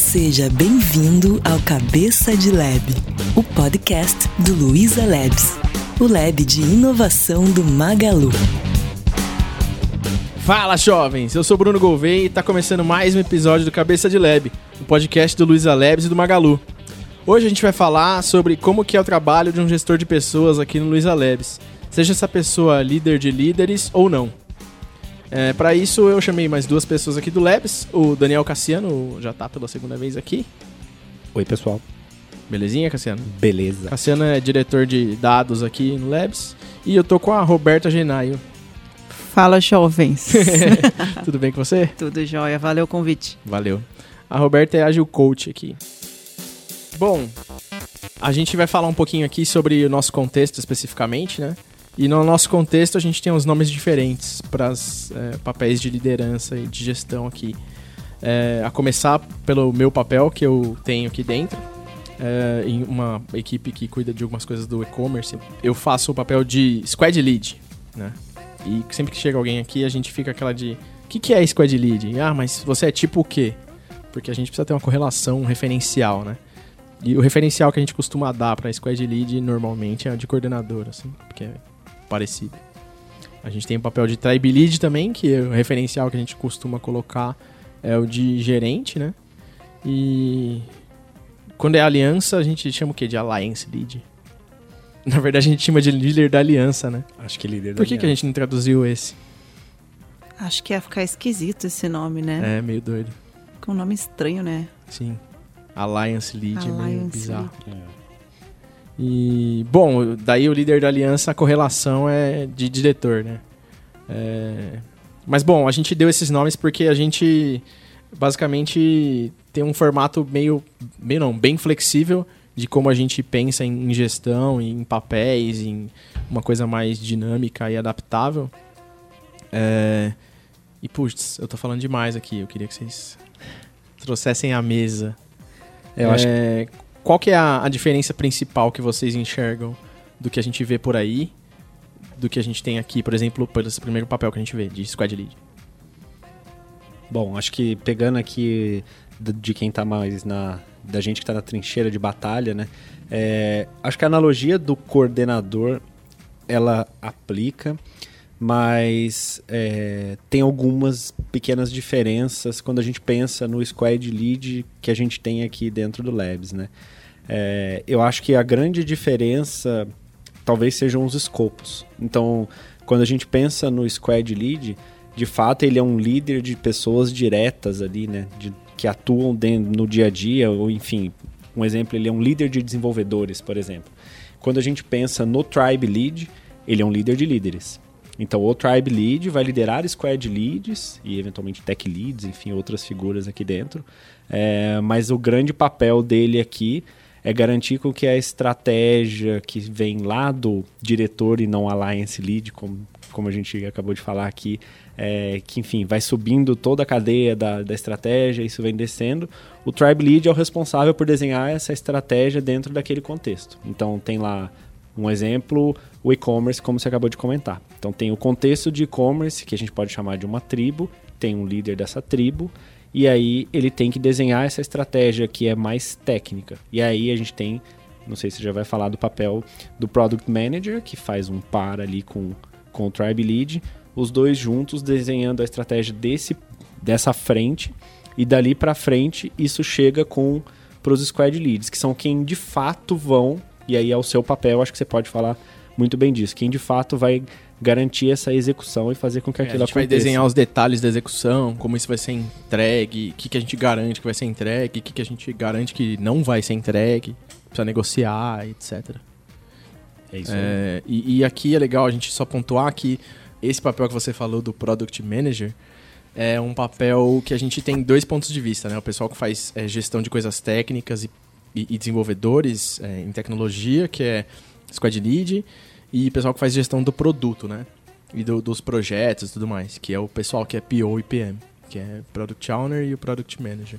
Seja bem-vindo ao Cabeça de Lab, o podcast do Luiza Labs, o lab de inovação do Magalu. Fala, jovens! Eu sou Bruno Gouveia e está começando mais um episódio do Cabeça de Lab, o podcast do Luiza Labs e do Magalu. Hoje a gente vai falar sobre como que é o trabalho de um gestor de pessoas aqui no Luiza Labs, seja essa pessoa líder de líderes ou não. É, para isso eu chamei mais duas pessoas aqui do Labs, o Daniel Cassiano, já tá pela segunda vez aqui. Oi, pessoal. Belezinha, Cassiano? Beleza. Cassiano é diretor de dados aqui no Labs. E eu tô com a Roberta Genaio. Fala, jovens. Tudo bem com você? Tudo jóia. Valeu o convite. Valeu. A Roberta é Agile Coach aqui. Bom, a gente vai falar um pouquinho aqui sobre o nosso contexto especificamente, né? E no nosso contexto a gente tem uns nomes diferentes para é, papéis de liderança e de gestão aqui. É, a começar pelo meu papel que eu tenho aqui dentro, é, em uma equipe que cuida de algumas coisas do e-commerce. Eu faço o papel de squad lead, né? E sempre que chega alguém aqui a gente fica aquela de, o que, que é squad lead? Ah, mas você é tipo o quê? Porque a gente precisa ter uma correlação, um referencial, né? E o referencial que a gente costuma dar para squad lead normalmente é de coordenador, assim, porque é parecido. A gente tem o papel de tribe lead também, que é o referencial que a gente costuma colocar é o de gerente, né? E quando é aliança, a gente chama o quê? De alliance lead. Na verdade, a gente chama de líder da aliança, né? Acho que líder Por que, que a gente não traduziu esse? Acho que ia ficar esquisito esse nome, né? É, meio doido. Com um nome estranho, né? Sim. Alliance Lead é meio Alliance bizarro. Lead. E, bom, daí o líder da aliança, a correlação é de diretor, né? É, Mas, bom, a gente deu esses nomes porque a gente basicamente tem um formato meio, meio não, bem flexível de como a gente pensa em gestão, em papéis, em uma coisa mais dinâmica e adaptável. É, E, putz, eu tô falando demais aqui, eu queria que vocês trouxessem à mesa. É, eu acho que É, Qual que é a, a diferença principal que vocês enxergam do que a gente vê por aí, do que a gente tem aqui, por exemplo, pelo esse primeiro papel que a gente vê, de Squad Lead? Bom, acho que pegando aqui de quem tá mais na. da gente que tá na trincheira de batalha, né? É, acho que a analogia do coordenador ela aplica, mas é, tem algumas pequenas diferenças quando a gente pensa no squad lead que a gente tem aqui dentro do Labs, né? É, eu acho que a grande diferença talvez sejam os escopos. Então, quando a gente pensa no squad lead, de fato ele é um líder de pessoas diretas ali, né? De, que atuam dentro, no dia a dia, ou enfim, um exemplo, ele é um líder de desenvolvedores, por exemplo. Quando a gente pensa no tribe lead, ele é um líder de líderes. Então, o tribe lead vai liderar squad leads e eventualmente tech leads, enfim, outras figuras aqui dentro. É, mas o grande papel dele aqui é garantir com que a estratégia que vem lá do diretor e não alliance lead, como, como a gente acabou de falar aqui, é, que enfim, vai subindo toda a cadeia da, da estratégia, isso vem descendo. O Tribe Lead é o responsável por desenhar essa estratégia dentro daquele contexto. Então tem lá um exemplo, o e-commerce, como você acabou de comentar. Então tem o contexto de e-commerce, que a gente pode chamar de uma tribo, tem um líder dessa tribo, e aí ele tem que desenhar essa estratégia que é mais técnica. E aí a gente tem, não sei se já vai falar do papel do Product Manager, que faz um par ali com, com o Tribe Lead, os dois juntos desenhando a estratégia desse, dessa frente, e dali para frente isso chega com para os Squad Leads, que são quem de fato vão, e aí é o seu papel, acho que você pode falar muito bem disso, quem de fato vai garantir essa execução e fazer com que É, aquilo a gente vai aconteça. desenhar os detalhes da execução, como isso vai ser entregue, o que, que a gente garante que vai ser entregue, o que, que a gente garante que não vai ser entregue, precisa negociar, etc. É isso aí. É, e, e aqui é legal a gente só pontuar que esse papel que você falou do Product Manager é um papel que a gente tem dois pontos de vista, né? O pessoal que faz é, gestão de coisas técnicas e, e- e desenvolvedores é, em tecnologia, que é Squad Lead, e pessoal que faz gestão do produto, né? E do- dos projetos e tudo mais, que é o pessoal que é PO e PM, que é Product Owner e o Product Manager.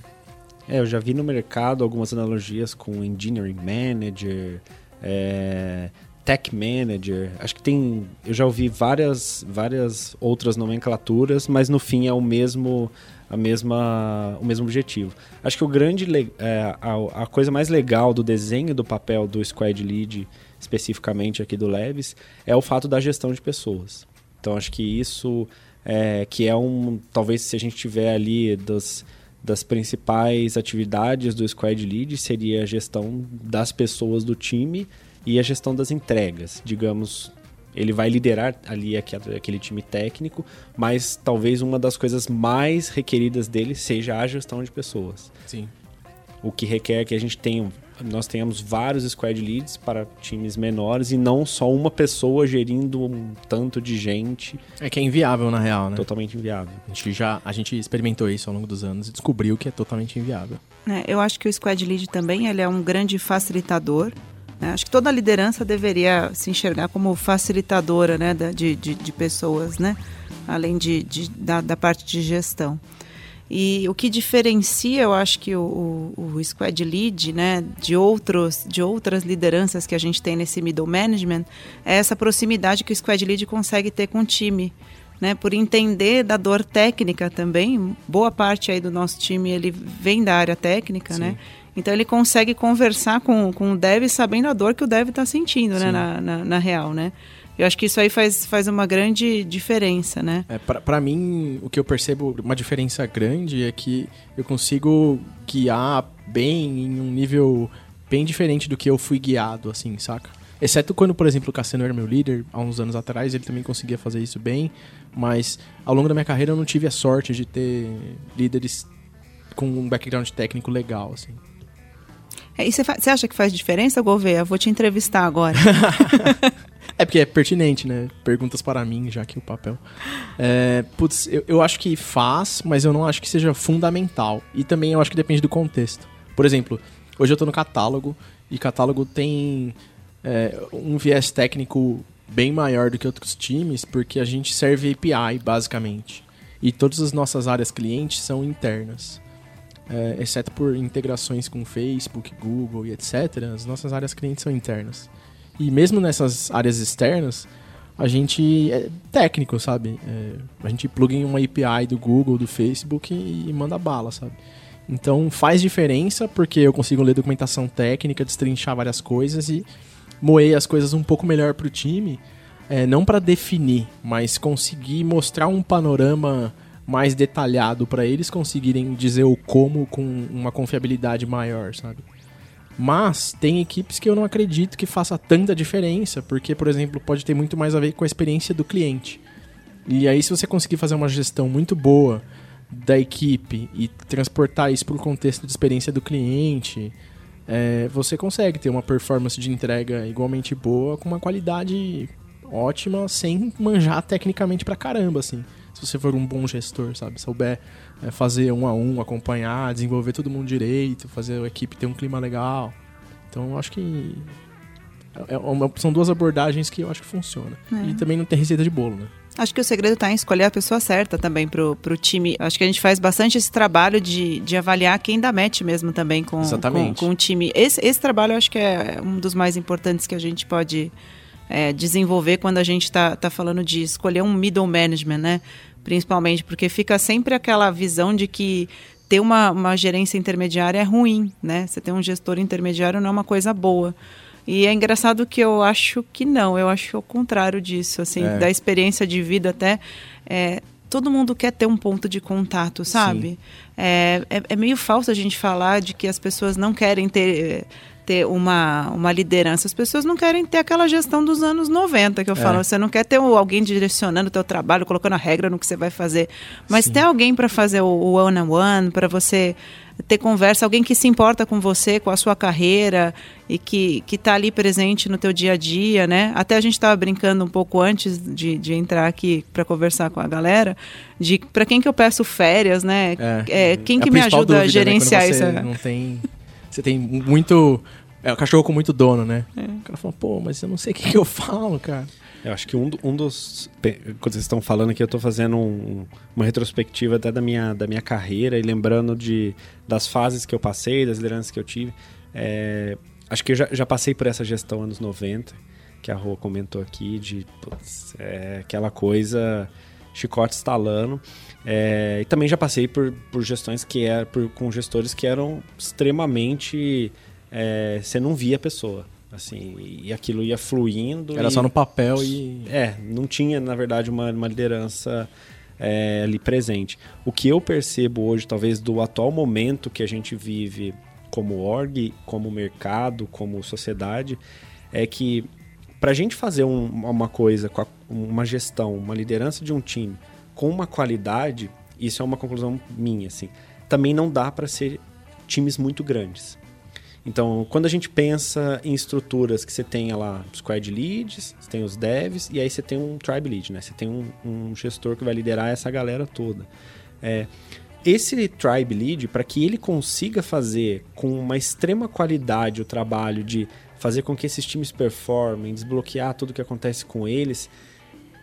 É, eu já vi no mercado algumas analogias com Engineering Manager, é, Tech Manager. Acho que tem. Eu já ouvi várias, várias outras nomenclaturas, mas no fim é o mesmo, a mesma, o mesmo objetivo. Acho que o grande é, a, a, coisa mais legal do desenho do papel do Squad Lead, especificamente aqui do Leves, é o fato da gestão de pessoas. Então acho que isso é, que é um talvez se a gente tiver ali das, das principais atividades do Squad Lead seria a gestão das pessoas do time e a gestão das entregas, digamos ele vai liderar ali aquele time técnico, mas talvez uma das coisas mais requeridas dele seja a gestão de pessoas. Sim. O que requer que a gente tenha, nós tenhamos vários squad leads para times menores e não só uma pessoa gerindo um tanto de gente. É que é inviável na real, né? Totalmente inviável. A gente já a gente experimentou isso ao longo dos anos e descobriu que é totalmente inviável. É, eu acho que o squad lead também ele é um grande facilitador né? Acho que toda liderança deveria se enxergar como facilitadora né, de, de, de pessoas, né? além de, de da, da, parte de gestão. E o que diferencia, eu acho que o, o, o, squad lead, né, de outros, de outras lideranças que a gente tem nesse middle management, é essa proximidade que o squad lead consegue ter com o time, né, por entender da dor técnica também. Boa parte aí do nosso time ele vem da área técnica, né? Sim. né? Então ele consegue conversar com, com o dev sabendo a dor que o dev está sentindo, né, na, na, na, real, né? Eu acho que isso aí faz, faz uma grande diferença, né? É, para mim, o que eu percebo, uma diferença grande é que eu consigo guiar bem em um nível bem diferente do que eu fui guiado, assim, saca? Exceto quando, por exemplo, o Cassiano era meu líder, há uns anos atrás, ele também conseguia fazer isso bem, mas ao longo da minha carreira eu não tive a sorte de ter líderes com um background técnico legal, assim. É, e você acha que faz diferença, Gouveia? Vou te entrevistar agora. é porque é pertinente, né? Perguntas para mim, já que o papel. É, putz, eu, eu acho que faz, mas eu não acho que seja fundamental. E também eu acho que depende do contexto. Por exemplo, hoje eu estou no catálogo, e catálogo tem é, um viés técnico bem maior do que outros times, porque a gente serve API, basicamente. E todas as nossas áreas clientes são internas é, exceto por integrações com Facebook, Google e etc., as nossas áreas clientes são internas. E mesmo nessas áreas externas, a gente é técnico, sabe? É, a gente pluga em uma API do Google, do Facebook e, e manda bala, sabe? Então faz diferença porque eu consigo ler documentação técnica, destrinchar várias coisas e moer as coisas um pouco melhor para o time. É, não para definir, mas conseguir mostrar um panorama mais detalhado para eles conseguirem dizer o como com uma confiabilidade maior, sabe? Mas tem equipes que eu não acredito que faça tanta diferença, porque, por exemplo, pode ter muito mais a ver com a experiência do cliente. E aí, se você conseguir fazer uma gestão muito boa da equipe e transportar isso para o contexto de experiência do cliente, é, você consegue ter uma performance de entrega igualmente boa, com uma qualidade ótima, sem manjar tecnicamente pra caramba, assim se você for um bom gestor, sabe? Souber é, fazer um a um, acompanhar, desenvolver todo mundo direito, fazer a equipe ter um clima legal. Então eu acho que é uma, são duas abordagens que eu acho que funcionam. É. E também não tem receita de bolo, né? Acho que o segredo está em escolher a pessoa certa também pro, pro time. Acho que a gente faz bastante esse trabalho de, de avaliar quem dá match mesmo também com, com, com, o time. Esse, esse trabalho eu acho que é um dos mais importantes que a gente pode é, desenvolver quando a gente está tá falando de escolher um middle management, né? Principalmente, porque fica sempre aquela visão de que ter uma, uma gerência intermediária é ruim, né? Você ter um gestor intermediário não é uma coisa boa. E é engraçado que eu acho que não, eu acho o contrário disso, assim, é. da experiência de vida até. É, todo mundo quer ter um ponto de contato, sabe? É, é, é, meio falso a gente falar de que as pessoas não querem ter ter uma, uma liderança. As pessoas não querem ter aquela gestão dos anos 90 que eu é. falo. Você não quer ter alguém direcionando o teu trabalho, colocando a regra no que você vai fazer. Mas Sim. ter alguém para fazer o one-on-one, -on -one, para você ter conversa, alguém que se importa com você, com a sua carreira e que está ali presente no teu dia a dia, né? Até a gente estava brincando um pouco antes de, de entrar aqui para conversar com a galera, de para quem que eu peço férias, né? É, é quem que me ajuda dúvida, a gerenciar né? isso? Não tem você tem muito. É o cachorro com muito dono, né? É. O cara fala, pô, mas eu não sei o que, que eu falo, cara. Eu acho que um, um dos. Quando vocês estão falando aqui, eu estou fazendo um, uma retrospectiva até da minha, da minha carreira e lembrando de, das fases que eu passei, das lideranças que eu tive. É, acho que eu já, já passei por essa gestão anos 90, que a Rua comentou aqui, de putz, é, aquela coisa chicote estalando. É, e também já passei por, por gestões que é por, com gestores que eram extremamente. É, você não via a pessoa. Assim, e aquilo ia fluindo. Era e, só no papel e. É, não tinha, na verdade, uma, uma liderança é, ali presente. O que eu percebo hoje, talvez, do atual momento que a gente vive como org, como mercado, como sociedade, é que para a gente fazer um, uma coisa, uma gestão, uma liderança de um time com uma qualidade, isso é uma conclusão minha, assim, também não dá para ser times muito grandes. Então, quando a gente pensa em estruturas que você tem lá squad leads, você tem os devs e aí você tem um tribe lead, né? Você tem um, um gestor que vai liderar essa galera toda. É, esse tribe lead, para que ele consiga fazer com uma extrema qualidade o trabalho de fazer com que esses times performem, desbloquear tudo o que acontece com eles,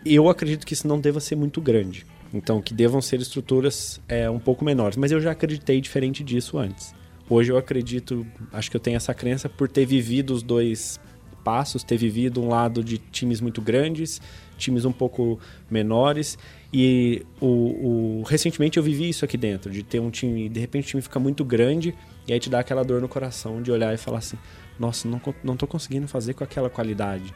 eu acredito que isso não deva ser muito grande. Então, que devam ser estruturas é, um pouco menores. Mas eu já acreditei diferente disso antes. Hoje eu acredito, acho que eu tenho essa crença por ter vivido os dois passos, ter vivido um lado de times muito grandes, times um pouco menores. E o, o, recentemente eu vivi isso aqui dentro, de ter um time, de repente o time fica muito grande e aí te dá aquela dor no coração de olhar e falar assim: nossa, não, não tô conseguindo fazer com aquela qualidade.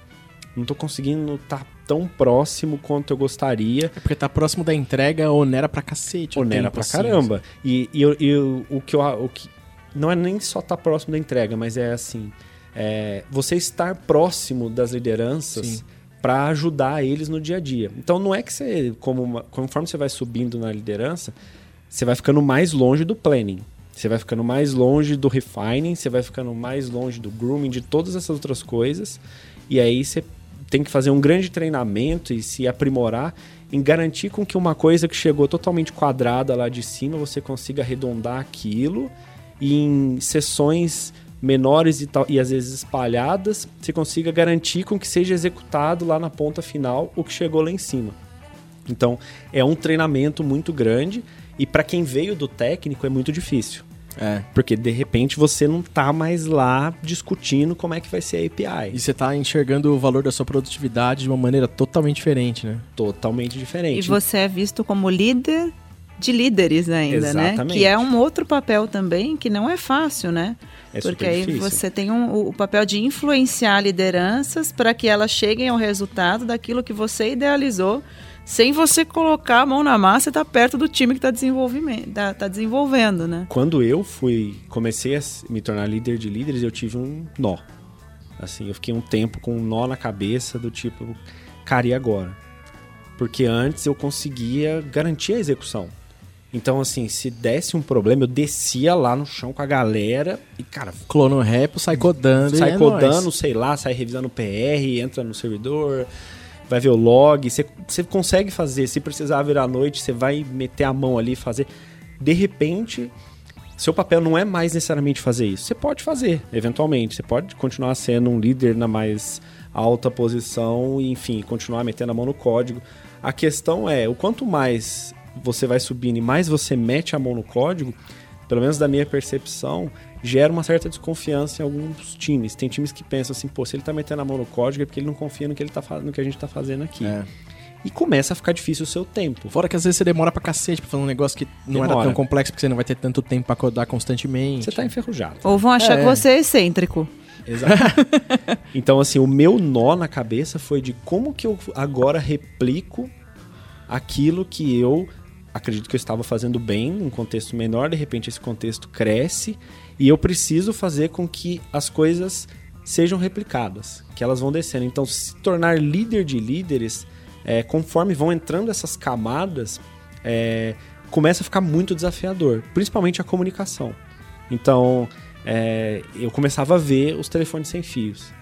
Não tô conseguindo estar tá tão próximo quanto eu gostaria. É porque tá próximo da entrega, onera pra cacete. Onera pra assim, caramba. E, e, e, o que eu. O que, não é nem só estar tá próximo da entrega, mas é assim. É, você estar próximo das lideranças para ajudar eles no dia a dia. Então não é que você, como uma, conforme você vai subindo na liderança, você vai ficando mais longe do planning. Você vai ficando mais longe do refining, você vai ficando mais longe do grooming, de todas essas outras coisas. E aí você tem que fazer um grande treinamento e se aprimorar em garantir com que uma coisa que chegou totalmente quadrada lá de cima, você consiga arredondar aquilo em sessões menores e, tal, e às vezes espalhadas, você consiga garantir com que seja executado lá na ponta final o que chegou lá em cima. Então, é um treinamento muito grande e para quem veio do técnico é muito difícil. É. Porque de repente você não tá mais lá discutindo como é que vai ser a API. E você tá enxergando o valor da sua produtividade de uma maneira totalmente diferente, né? Totalmente diferente. E você é visto como líder de líderes ainda, Exatamente. né? Que é um outro papel também que não é fácil, né? É Porque aí difícil. você tem um, o papel de influenciar lideranças para que elas cheguem ao resultado daquilo que você idealizou, sem você colocar a mão na massa e estar tá perto do time que está tá, tá desenvolvendo, né? Quando eu fui comecei a me tornar líder de líderes, eu tive um nó. Assim, eu fiquei um tempo com um nó na cabeça do tipo, cara, e agora? Porque antes eu conseguia garantir a execução. Então, assim, se desse um problema, eu descia lá no chão com a galera e, cara. Clono rap, sai codando. Sai é codando, nóis. sei lá, sai revisando o PR, entra no servidor, vai ver o log. Você, você consegue fazer. Se precisar virar à noite, você vai meter a mão ali e fazer. De repente, seu papel não é mais necessariamente fazer isso. Você pode fazer, eventualmente. Você pode continuar sendo um líder na mais alta posição e, enfim, continuar metendo a mão no código. A questão é, o quanto mais você vai subindo e mais você mete a mão no código, pelo menos da minha percepção, gera uma certa desconfiança em alguns times. Tem times que pensam assim, pô, se ele tá metendo a mão no código é porque ele não confia no que, ele tá, no que a gente tá fazendo aqui. É. E começa a ficar difícil o seu tempo. Fora que às vezes você demora pra cacete pra fazer um negócio que não demora. era tão complexo, porque você não vai ter tanto tempo pra codar constantemente. Você tá enferrujado. Ou vão achar é. que você é excêntrico. Exato. então, assim, o meu nó na cabeça foi de como que eu agora replico aquilo que eu acredito que eu estava fazendo bem num contexto menor, de repente esse contexto cresce e eu preciso fazer com que as coisas sejam replicadas, que elas vão descendo. Então, se tornar líder de líderes, é, conforme vão entrando essas camadas, é, começa a ficar muito desafiador, principalmente a comunicação. Então, é, eu começava a ver os telefones sem fios.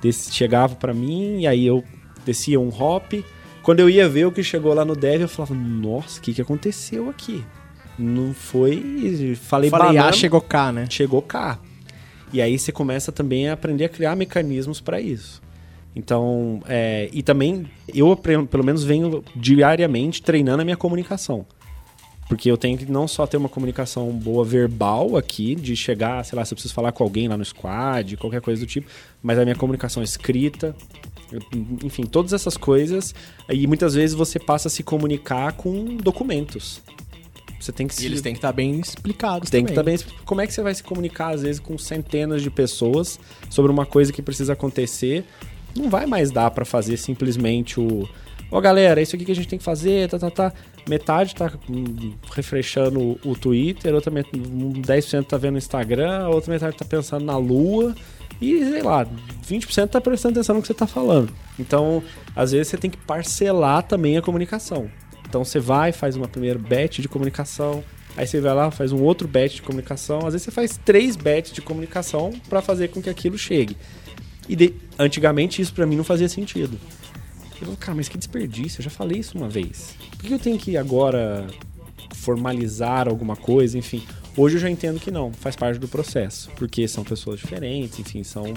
Desse, chegava para mim e aí eu descia um hop, quando eu ia ver o que chegou lá no dev, eu falava, nossa, o que, que aconteceu aqui? Não foi. Falei, Falei banana, ah, chegou cá, né? Chegou cá. E aí você começa também a aprender a criar mecanismos para isso. Então, é, e também eu pelo menos venho diariamente treinando a minha comunicação. Porque eu tenho que não só ter uma comunicação boa verbal aqui, de chegar, sei lá, se eu preciso falar com alguém lá no squad, qualquer coisa do tipo, mas a minha comunicação escrita, enfim, todas essas coisas. E muitas vezes você passa a se comunicar com documentos. Você tem que e se... eles têm que estar tá bem explicados tem também. que estar tá bem Como é que você vai se comunicar, às vezes, com centenas de pessoas sobre uma coisa que precisa acontecer? Não vai mais dar para fazer simplesmente o. Ó, oh, galera, é isso aqui que a gente tem que fazer, tá, tá, tá. Metade tá refreshando o, Twitter, outra met... 10% tá vendo o Instagram, outra metade tá pensando na lua. E, sei lá, 20% tá prestando atenção no que você tá falando. Então, às vezes você tem que parcelar também a comunicação. Então você vai, faz uma primeira bet de comunicação, aí você vai lá, faz um outro bet de comunicação, às vezes você faz três bets de comunicação para fazer com que aquilo chegue. E de, antigamente isso para mim não fazia sentido. Eu falo, cara, mas que desperdício, eu já falei isso uma vez. Por que eu tenho que agora formalizar alguma coisa, enfim? Hoje eu já entendo que não, faz parte do processo, porque são pessoas diferentes, enfim, são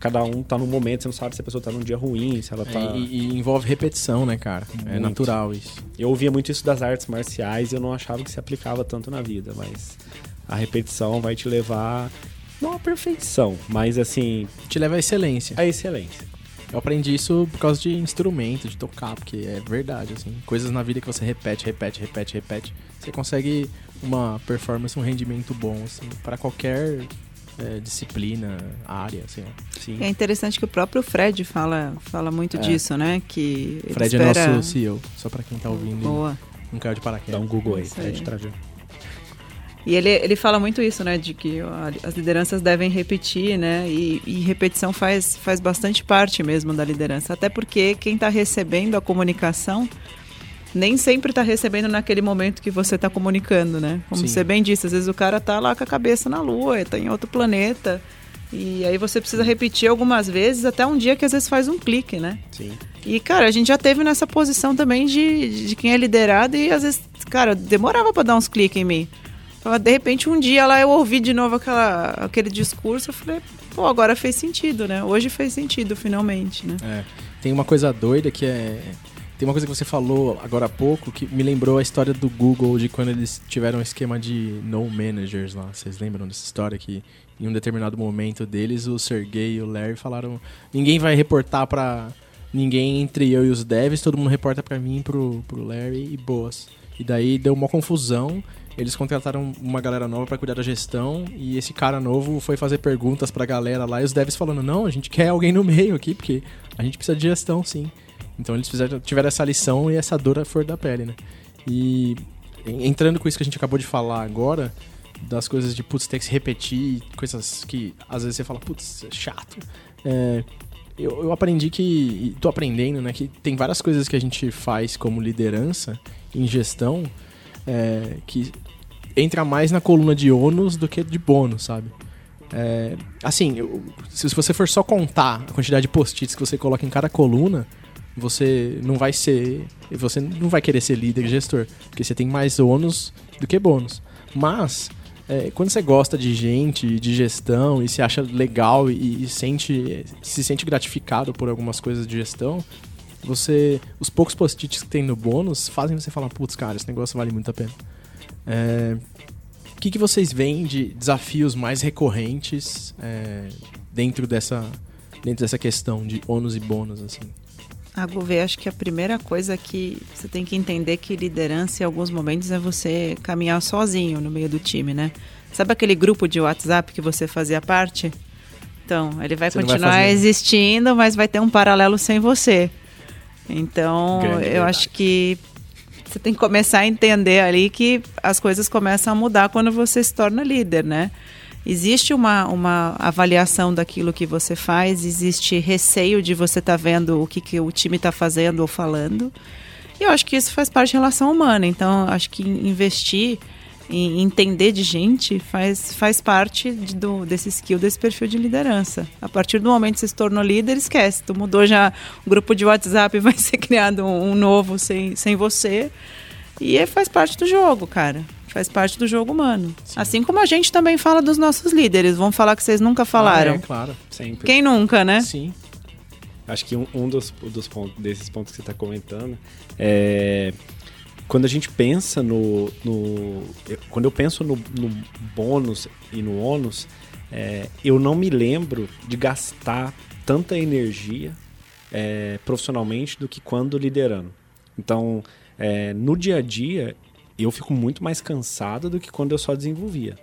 cada um tá num momento, você não sabe se a pessoa tá num dia ruim, se ela tá. É, e, e, envolve repetição, né, cara? É muito. É natural isso. Eu ouvia muito isso das artes marciais e eu não achava que se aplicava tanto na vida, mas a repetição vai te levar. Não à perfeição, mas assim. Te leva à excelência. À excelência. Eu aprendi isso por causa de instrumento, de tocar, porque é verdade, assim. Coisas na vida que você repete, repete, repete, repete. Você consegue uma performance, um rendimento bom, assim, para qualquer é, disciplina, área, assim. Sim. É interessante que o próprio Fred fala, fala muito é. disso, né? Que Fred é espera... é nosso CEO, só para quem tá ouvindo. Boa. Não caiu de paraquedas. Dá um Google aí, Fred Trajan. E ele, ele fala muito isso, né? De que as lideranças devem repetir, né? E, e, repetição faz, faz bastante parte mesmo da liderança. Até porque quem está recebendo a comunicação nem sempre está recebendo naquele momento que você está comunicando, né? Como Sim. você bem disse, às vezes o cara está lá com a cabeça na lua, está em outro planeta. E aí você precisa repetir algumas vezes, até um dia que às vezes faz um clique, né? Sim. E, cara, a gente já teve nessa posição também de, de quem é liderado e às vezes, cara, demorava para dar uns cliques em mim. De repente, um dia lá eu ouvi de novo aquela, aquele discurso, eu falei, pô, agora fez sentido, né? Hoje fez sentido, finalmente, né? É. Tem uma coisa doida que é tem uma coisa que você falou agora há pouco que me lembrou a história do Google de quando eles tiveram um esquema de no managers lá. Vocês lembram dessa história que em um determinado momento deles o Sergey e o Larry falaram: "Ninguém vai reportar para ninguém entre eu e os devs, todo mundo reporta para mim, pro pro Larry e boas". E daí deu uma confusão. Eles contrataram uma galera nova para cuidar da gestão e esse cara novo foi fazer perguntas pra galera lá e os devs falando: "Não, a gente quer alguém no meio aqui, porque a gente precisa de gestão, sim". Então eles fizeram, tiveram essa lição e essa dor à flor da pele, né? E entrando com isso que a gente acabou de falar agora, das coisas de, putz, ter que se repetir, coisas que às vezes você fala, putz, é chato. É, eu, eu aprendi que, e tô aprendendo, né, que tem várias coisas que a gente faz como liderança em gestão é, que entra mais na coluna de ônus do que de bônus, sabe? É, assim, eu, se você for só contar a quantidade de post-its que você coloca em cada coluna, você não vai ser. Você não vai querer ser líder gestor, porque você tem mais ônus do que bônus. Mas, é, quando você gosta de gente, de gestão, e se acha legal e, e, sente, se sente gratificado por algumas coisas de gestão, você. Os poucos post-its que tem no bônus fazem você falar, putz, cara, esse negócio vale muito a pena. É, o que, que vocês veem de desafios mais recorrentes é, dentro dessa dentro dessa questão de ônus e bônus assim? A Gouveia, acho que a primeira coisa que você tem que entender que liderança em alguns momentos é você caminhar sozinho no meio do time, né? Sabe aquele grupo de WhatsApp que você fazia parte? Então, ele vai você continuar vai existindo, mas vai ter um paralelo sem você. Então, Grande eu verdade. acho que você tem que começar a entender ali que as coisas começam a mudar quando você se torna líder, né? Existe uma, uma avaliação daquilo que você faz, existe receio de você estar tá vendo o que, que o time está fazendo ou falando. E eu acho que isso faz parte da relação humana. Então, acho que investir em entender de gente faz, faz parte de, do, desse skill, desse perfil de liderança. A partir do momento que você se tornou líder, esquece. Tu mudou já o grupo de WhatsApp, vai ser criado um, um novo sem, sem você. E é, faz parte do jogo, cara. Faz parte do jogo humano. Sim. Assim como a gente também fala dos nossos líderes. Vão falar que vocês nunca falaram. Ah, é, claro, sempre. Quem nunca, né? Sim. Acho que um, um dos, dos pontos, desses pontos que você está comentando é quando a gente pensa no. no quando eu penso no, no bônus e no ônus, é, eu não me lembro de gastar tanta energia é, profissionalmente do que quando liderando. Então, é, no dia a dia, eu fico muito mais cansado do que quando eu só desenvolvia.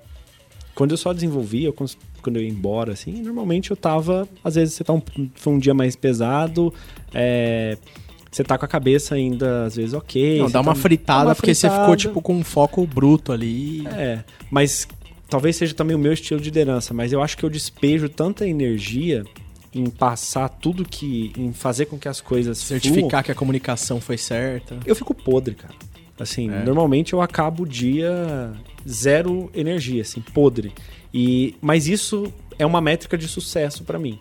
Quando eu só desenvolvia, quando eu ia embora, assim, normalmente eu tava. Às vezes você tá um, foi um dia mais pesado, é, você tá com a cabeça ainda, às vezes, ok. Não, dá uma, tá, fritada uma porque fritada. você ficou, tipo, com um foco bruto ali. É, mas talvez seja também o meu estilo de liderança, mas eu acho que eu despejo tanta energia em passar tudo que. em fazer com que as coisas. Certificar fluam, que a comunicação foi certa. Eu fico podre, cara. Assim, é. normalmente eu acabo o dia zero energia, assim, podre. E, mas isso é uma métrica de sucesso para mim,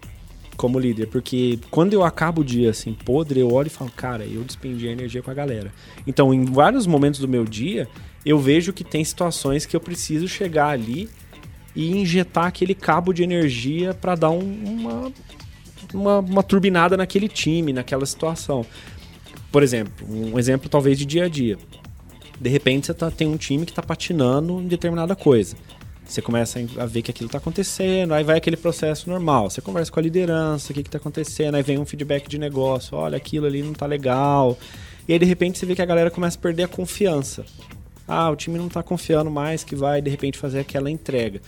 como líder, porque quando eu acabo o dia assim, podre, eu olho e falo, cara, eu despendi a energia com a galera. Então, em vários momentos do meu dia, eu vejo que tem situações que eu preciso chegar ali e injetar aquele cabo de energia para dar um, uma, uma, uma turbinada naquele time, naquela situação. Por exemplo, um exemplo talvez de dia a dia. De repente você tá, tem um time que está patinando em determinada coisa. Você começa a ver que aquilo está acontecendo, aí vai aquele processo normal. Você conversa com a liderança, o que está acontecendo, aí vem um feedback de negócio, olha, aquilo ali não está legal. E aí de repente você vê que a galera começa a perder a confiança. Ah, o time não está confiando mais que vai de repente fazer aquela entrega.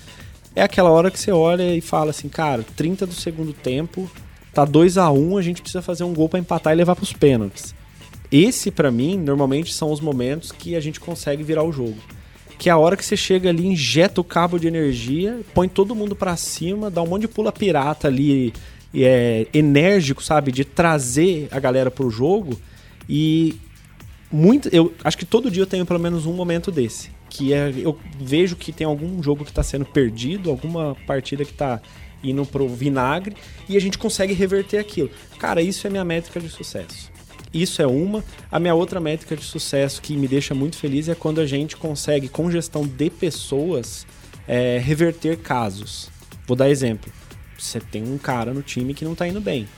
É aquela hora que você olha e fala assim, cara, 30 do segundo tempo, tá 2 a 1 a gente precisa fazer um gol para empatar e levar para os pênaltis. Esse, para mim, normalmente são os momentos que a gente consegue virar o jogo. Que é a hora que você chega ali, injeta o cabo de energia, põe todo mundo para cima, dá um monte de pula pirata ali, é, enérgico, sabe? De trazer a galera pro jogo. E muito, eu acho que todo dia eu tenho pelo menos um momento desse. Que é, eu vejo que tem algum jogo que está sendo perdido, alguma partida que está indo pro vinagre, e a gente consegue reverter aquilo. Cara, isso é minha métrica de sucesso. Isso é uma. A minha outra métrica de sucesso que me deixa muito feliz é quando a gente consegue, com gestão de pessoas, é, reverter casos. Vou dar exemplo. Você tem um cara no time que não está indo bem.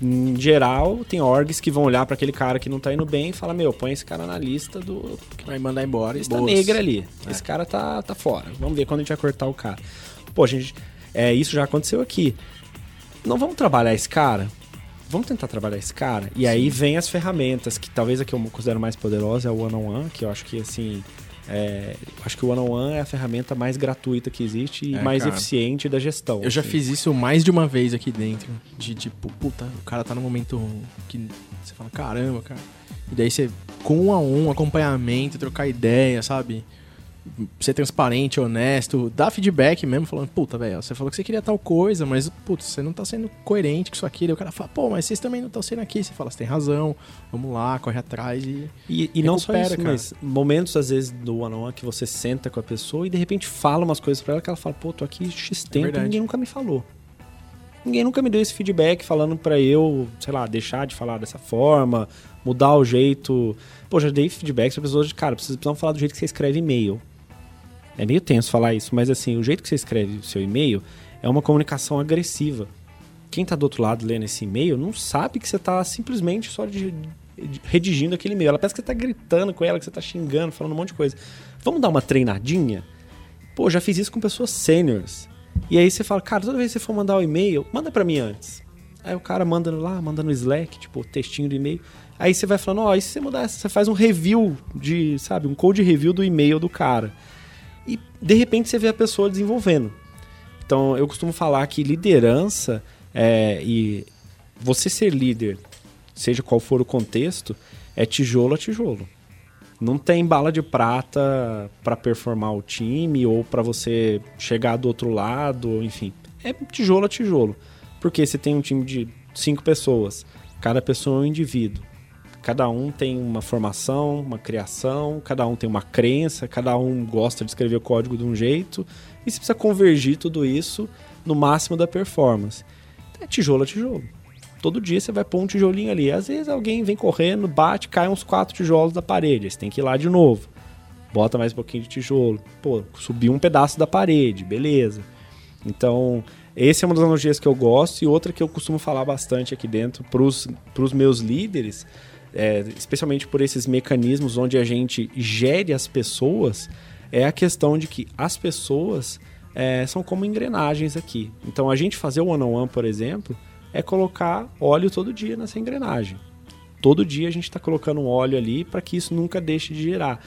Em geral, tem orgs que vão olhar para aquele cara que não tá indo bem e falar: Meu, põe esse cara na lista do. Que vai mandar embora. Lista negra ali. É. Esse cara tá, tá fora. Vamos ver quando a gente vai cortar o cara. Pô, gente, é, isso já aconteceu aqui. Não vamos trabalhar esse cara? Vamos tentar trabalhar esse cara. E aí vem as ferramentas, que talvez a que eu considero mais poderosa é o One on One, que eu acho que assim. É, acho que o One on One é a ferramenta mais gratuita que existe e é, mais cara, eficiente da gestão. Eu já assim. fiz isso mais de uma vez aqui dentro. De tipo, puta, o cara tá no momento que você fala, caramba, cara. E daí você, com um a um, acompanhamento, trocar ideia, sabe? Ser transparente, honesto, dar feedback mesmo, falando, puta, velho, você falou que você queria tal coisa, mas, putz, você não tá sendo coerente com isso aqui. Daí o cara fala, pô, mas vocês também não estão sendo aqui. Você fala, você tem razão, vamos lá, corre atrás e. E, e não só isso, cara. mas momentos, às vezes, do one on one que você senta com a pessoa e de repente fala umas coisas pra ela que ela fala, pô, tô aqui X tempo é e ninguém nunca me falou. Ninguém nunca me deu esse feedback falando para eu, sei lá, deixar de falar dessa forma, mudar o jeito. Pô, já dei feedback pra pessoas de, cara, vocês precisam falar do jeito que você escreve e-mail. É meio tenso falar isso, mas assim, o jeito que você escreve o seu e-mail é uma comunicação agressiva. Quem está do outro lado lendo esse e-mail não sabe que você está simplesmente só de, de, redigindo aquele e-mail. Ela pensa que você está gritando com ela, que você está xingando, falando um monte de coisa. Vamos dar uma treinadinha? Pô, já fiz isso com pessoas seniors. E aí você fala, cara, toda vez que você for mandar o um e-mail, manda para mim antes. Aí o cara manda lá, manda no Slack, tipo, textinho do e-mail. Aí você vai falando, ó, oh, e se você mudar, você faz um review de, sabe, um code review do e-mail do cara e de repente você vê a pessoa desenvolvendo. Então eu costumo falar que liderança é, e você ser líder, seja qual for o contexto, é tijolo a tijolo. Não tem bala de prata para performar o time ou para você chegar do outro lado, enfim. É tijolo a tijolo. Porque você tem um time de cinco pessoas, cada pessoa é um indivíduo. Cada um tem uma formação, uma criação, cada um tem uma crença, cada um gosta de escrever o código de um jeito, e você precisa convergir tudo isso no máximo da performance. É tijolo a tijolo. Todo dia você vai pôr um tijolinho ali. Às vezes alguém vem correndo, bate, cai uns quatro tijolos da parede. Você tem que ir lá de novo. Bota mais um pouquinho de tijolo. Pô, subiu um pedaço da parede, beleza. Então, essa é uma das analogias que eu gosto e outra que eu costumo falar bastante aqui dentro para os meus líderes é, especialmente por esses mecanismos onde a gente gere as pessoas, é a questão de que as pessoas é, são como engrenagens aqui. Então a gente fazer o one-on-one, -on -one, por exemplo, é colocar óleo todo dia nessa engrenagem. Todo dia a gente está colocando óleo ali para que isso nunca deixe de girar.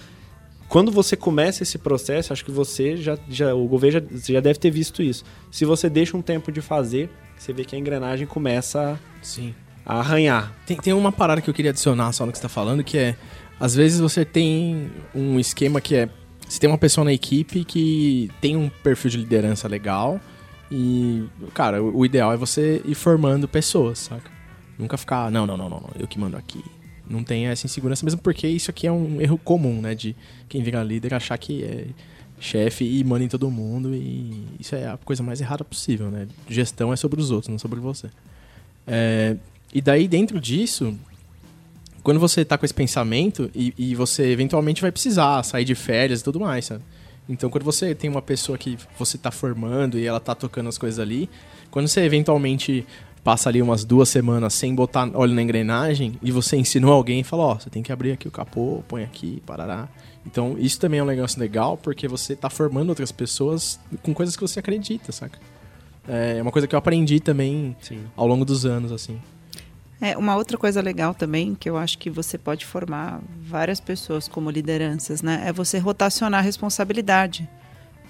Quando você começa esse processo, acho que você já, já o governo já, já deve ter visto isso. Se você deixa um tempo de fazer, você vê que a engrenagem começa Sim. A arranhar. Tem, tem uma parada que eu queria adicionar só no que você está falando, que é às vezes você tem um esquema que é você tem uma pessoa na equipe que tem um perfil de liderança legal e, cara, o, o ideal é você ir formando pessoas, saca? Nunca ficar, não, não, não, não, eu que mando aqui. Não tem essa insegurança, mesmo porque isso aqui é um erro comum, né? De quem vira líder achar que é chefe e manda em todo mundo e isso é a coisa mais errada possível, né? Gestão é sobre os outros, não sobre você. É, e daí, dentro disso, quando você tá com esse pensamento e, e, você eventualmente vai precisar sair de férias e tudo mais, sabe? Então, quando você tem uma pessoa que você tá formando e ela tá tocando as coisas ali, quando você eventualmente passa ali umas duas semanas sem botar óleo na engrenagem e você ensinou alguém e fala, ó, oh, você tem que abrir aqui o capô, põe aqui, parará. Então, isso também é um negócio legal porque você tá formando outras pessoas com coisas que você acredita, saca? É uma coisa que eu aprendi também Sim. ao longo dos anos, assim. É, uma outra coisa legal também, que eu acho que você pode formar várias pessoas como lideranças, né? É você rotacionar a responsabilidade.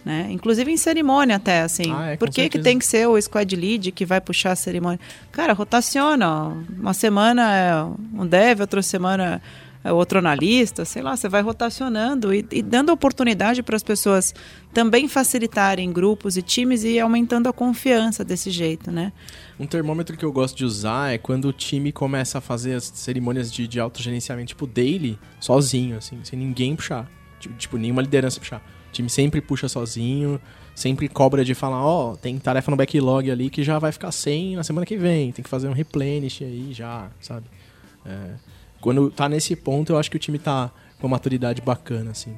Né? Inclusive em cerimônia até, assim. Ah, é, Por que, que tem que ser o squad lead que vai puxar a cerimônia? Cara, rotaciona. Uma semana é um dev, outra semana é outro analista, sei lá, você vai rotacionando e, e dando oportunidade para as pessoas também facilitarem grupos e times e aumentando a confiança desse jeito, né? Um termômetro que eu gosto de usar é quando o time começa a fazer as cerimônias de, de autogerenciamento, tipo daily, sozinho, assim, sem ninguém puxar. Tipo, tipo nenhuma liderança puxar. O time sempre puxa sozinho, sempre cobra de falar, ó, oh, tem tarefa no backlog ali que já vai ficar sem na semana que vem, tem que fazer um replenish aí já, sabe? É, quando tá nesse ponto, eu acho que o time tá com uma maturidade bacana, assim.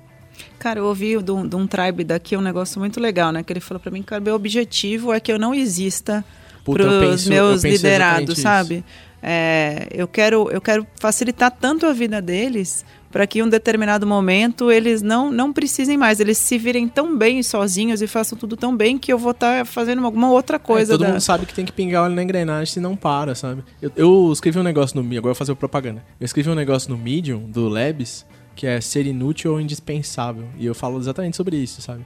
Cara, eu ouvi de um, um tribe daqui um negócio muito legal, né? Que ele falou para mim, cara, meu objetivo é que eu não exista para os meus liderados, sabe? É, eu, quero, eu quero facilitar tanto a vida deles para que em um determinado momento eles não, não precisem mais, eles se virem tão bem sozinhos e façam tudo tão bem que eu vou estar tá fazendo alguma outra coisa. É, todo da... mundo sabe que tem que pingar óleo na engrenagem se não para, sabe? Eu, eu escrevi um negócio no Medium, agora eu vou fazer propaganda. Eu escrevi um negócio no Medium, do Labs, que é ser inútil ou indispensável. E eu falo exatamente sobre isso, sabe?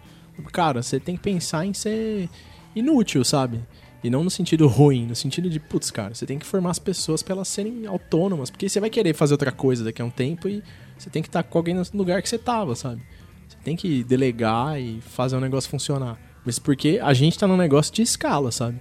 Cara, você tem que pensar em ser inútil, sabe? E não no sentido ruim, no sentido de, putz, cara, você tem que formar as pessoas para elas serem autônomas, porque você vai querer fazer outra coisa daqui a um tempo e você tem que estar com alguém no lugar que você tava, sabe? Você tem que delegar e fazer o negócio funcionar. Mas porque a gente tá num negócio de escala, sabe?